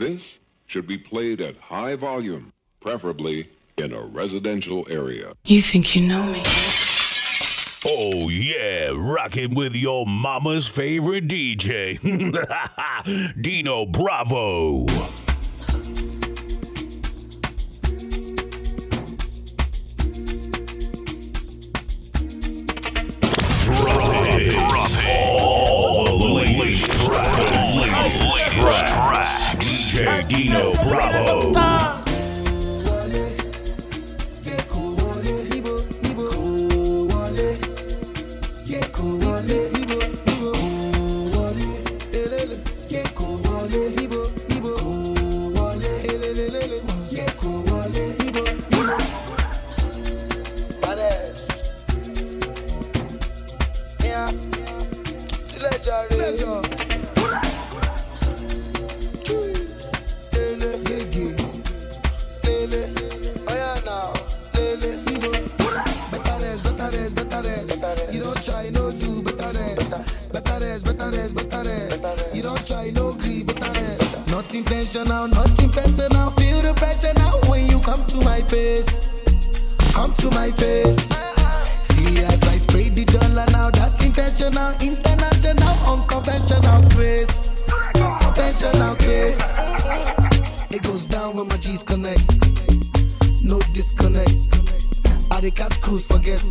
This should be played at high volume, preferably in a residential area. You think you know me? Oh, yeah, rocking with your mama's favorite DJ, Dino Bravo. Drop it. Drop it. All the latest tracks. DJ Dino Bravo. Come to my face. See as I spray the dollar now, that's intentional, international, unconventional grace. Conventional grace. It goes down when my G's connect. No disconnect. I the catch cruise forget.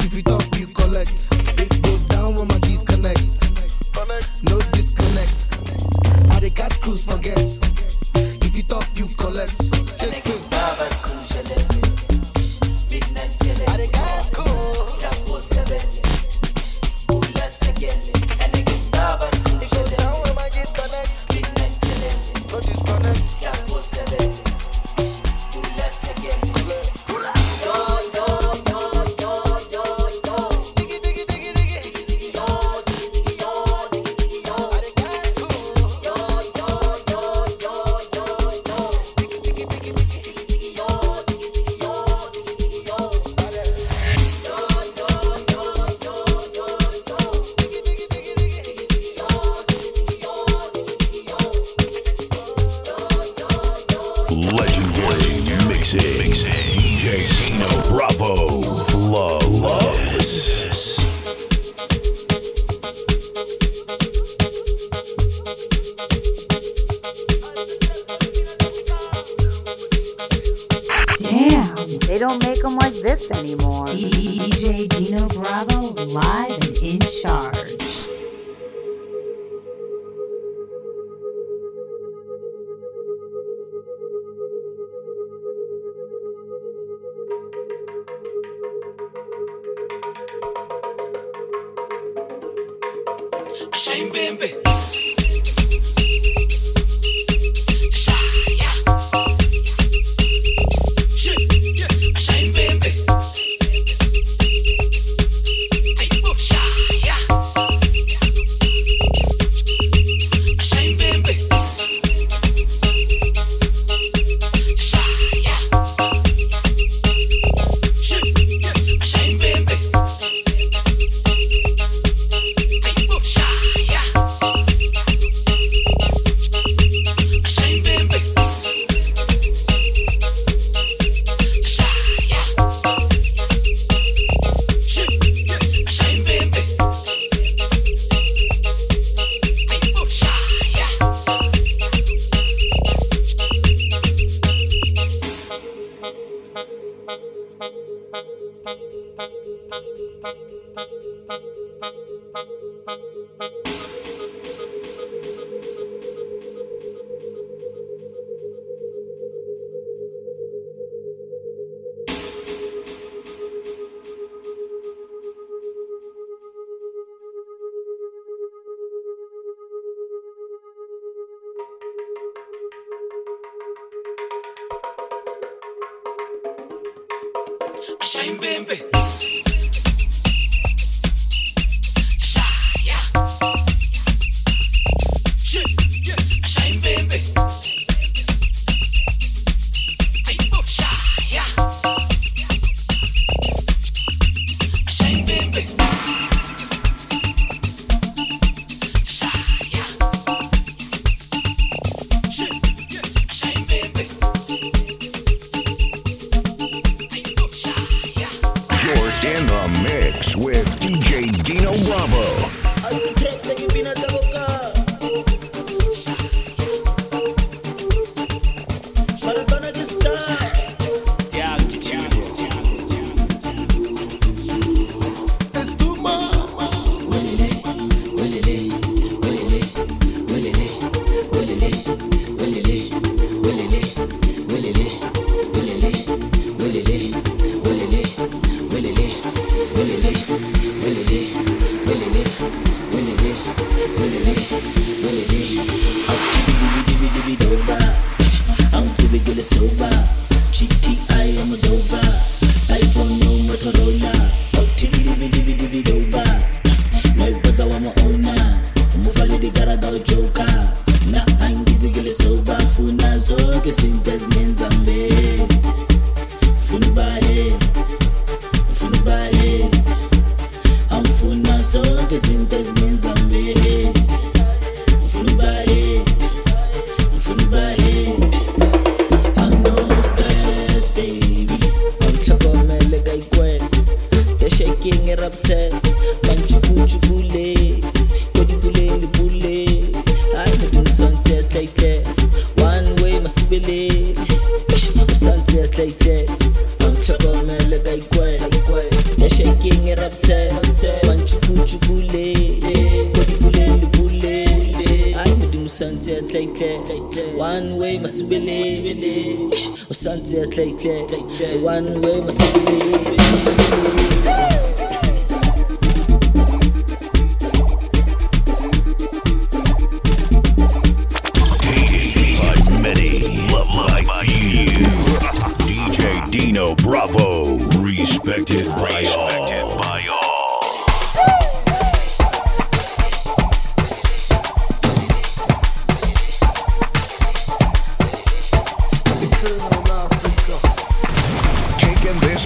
If you talk, you collect. It goes down when my G's connect. No disconnect. I the catch cruise forget. If you talk, you collect. I the this anymore. nge rapte manchukuchukule kodibulendibule ayi mudimusante one way must usante atlaitle one way must masibele.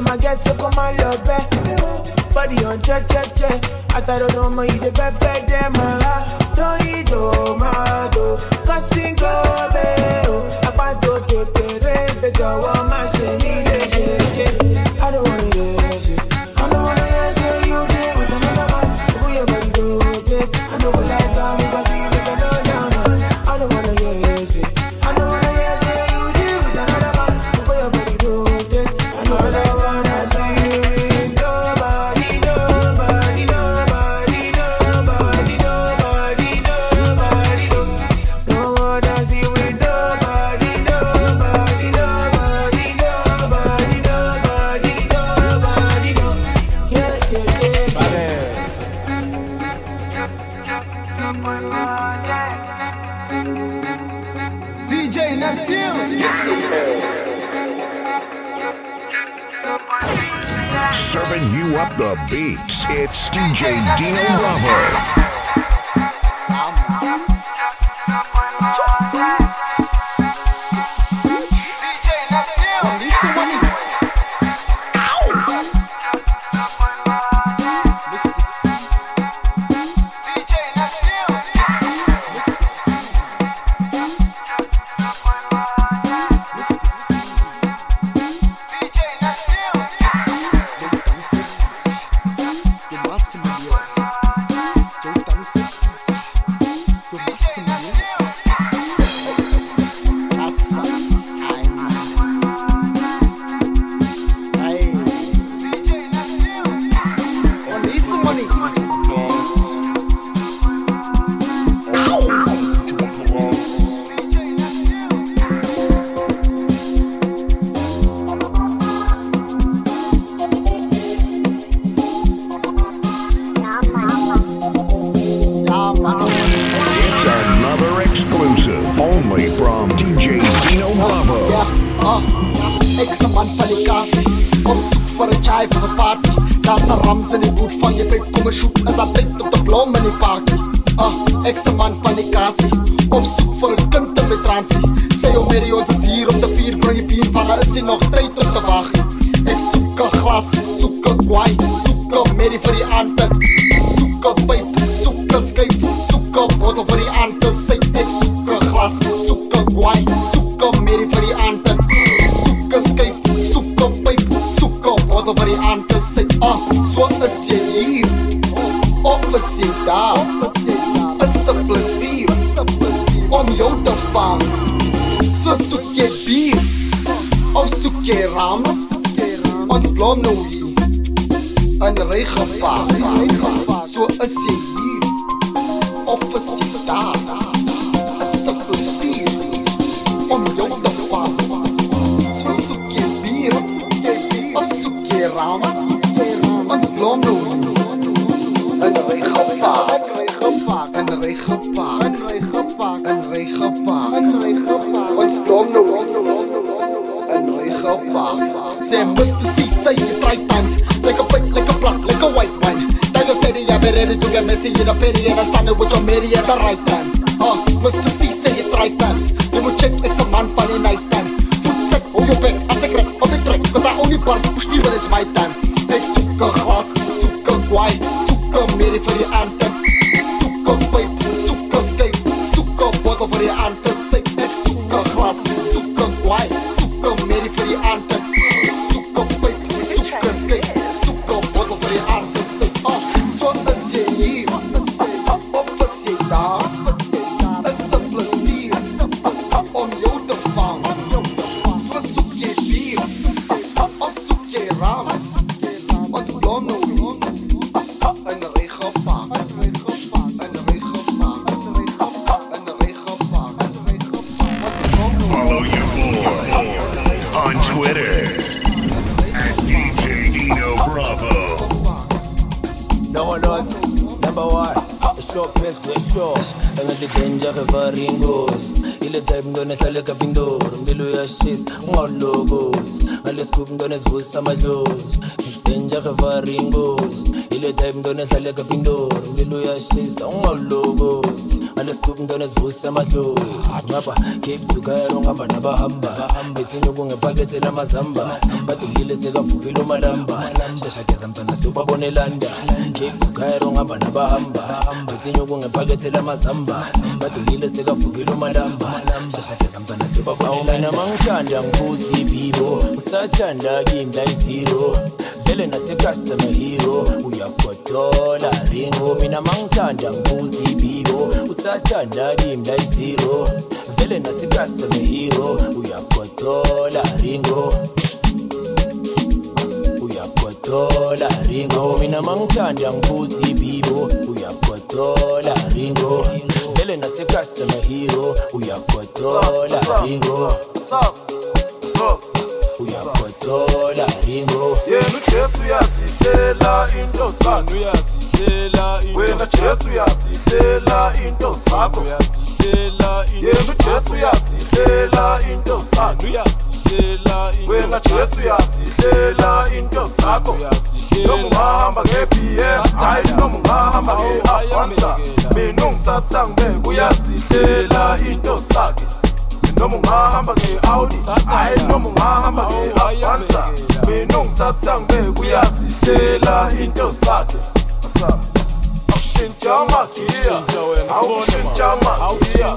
Mama get so come on love back. Body on check check check. I thought I don't know you the pepper them ah. Don't eat do ma do. Cussing oh. eh. go be oh. About to to to rent the job. Mama she need. 为合法，说一些语，我不是大，一十个地，我们用的话，说说给别，我说给人，我是老奴，一为合法，一为合法，一为合法，我是老奴，一为合法，say Mr. C, say it thrice zijn like a Nigga, Messi in a and I started with your media at the right time. Uh, Mr. C boss, number one Show pes de show Angatitenja hefa ringos Ile type ndo nehlale kapindoro Mbilu yashisa ngalogos Ngale scoop ndo nesivusa amadlozi Ngitenja hefa ringos ile type mntwana ehlale kapindori umlilo uyashisa ungawulokothi alesigubu mntwana esivusa amahloni. Ngapha cape tukayalo ngihamba nabahamba. Bethini kungepakethe lamazamba badulile sekavukile umalamba. Shashageza mntwana siubabona elanda cape tukayalo ngihamba nabahamba. Bethini kungepakethe lamazamba badulile sekavukile umalamba. Shashageza mntwana siubabona elanda mina mangithanda ngiphuza ibibo. Usathanda kimda iziro. Vele nasekhasi amahero. Uyagodola ringo. Mina mangithanda ngibuza ibibo. Usathanda kimi la. Vele nasekhasi amahero. Uyagodola ringo. uyagodola ringo mina mangithanda ngibuza ibibo uyagodola ringo vele nasekhasi amahero uyagodola ringo uyagodola ringo yena ujesu uyazihlela into zakho uyazihlela wena jesu uyazihlela into zakho uyazihlela yena ujesu uyazihlela into zakho uyazihlela wena jesu uyazihlela into zakho noma ungahamba nge-bm hayi noma ungahamba nge-avanza mina ungithatha ngibeke uyazihlela into zakhe noma ungahamba nge-audi hayi noma ungahamba nge-avanza mina ungithatha ngibeke uyazihlela into zakhe amagiya awushintsha amagiya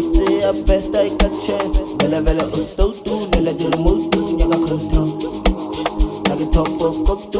da bästa jag kan chans Väljer, väljer att stå du, väljer det mot du Jag har kontroll Jag är topp och kopp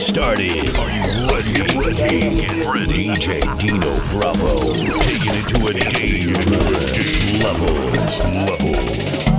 started. Are you ready? Get ready. Get ready. DJ Dino Bravo. Taking it to a dangerous level. Level.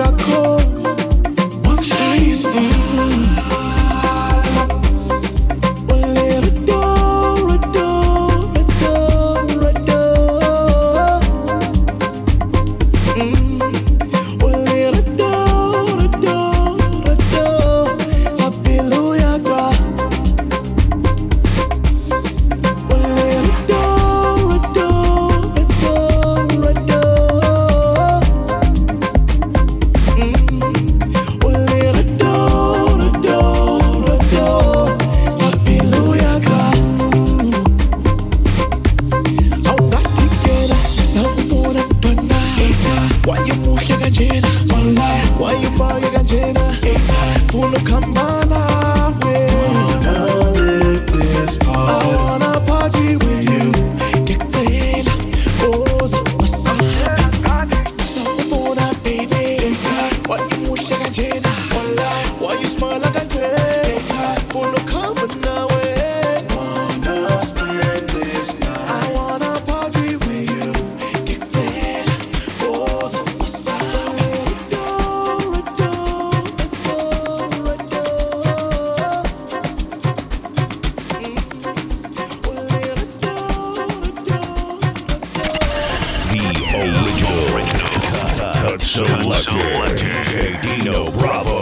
I cold. so, lucky. So lucky. Dino Bravo.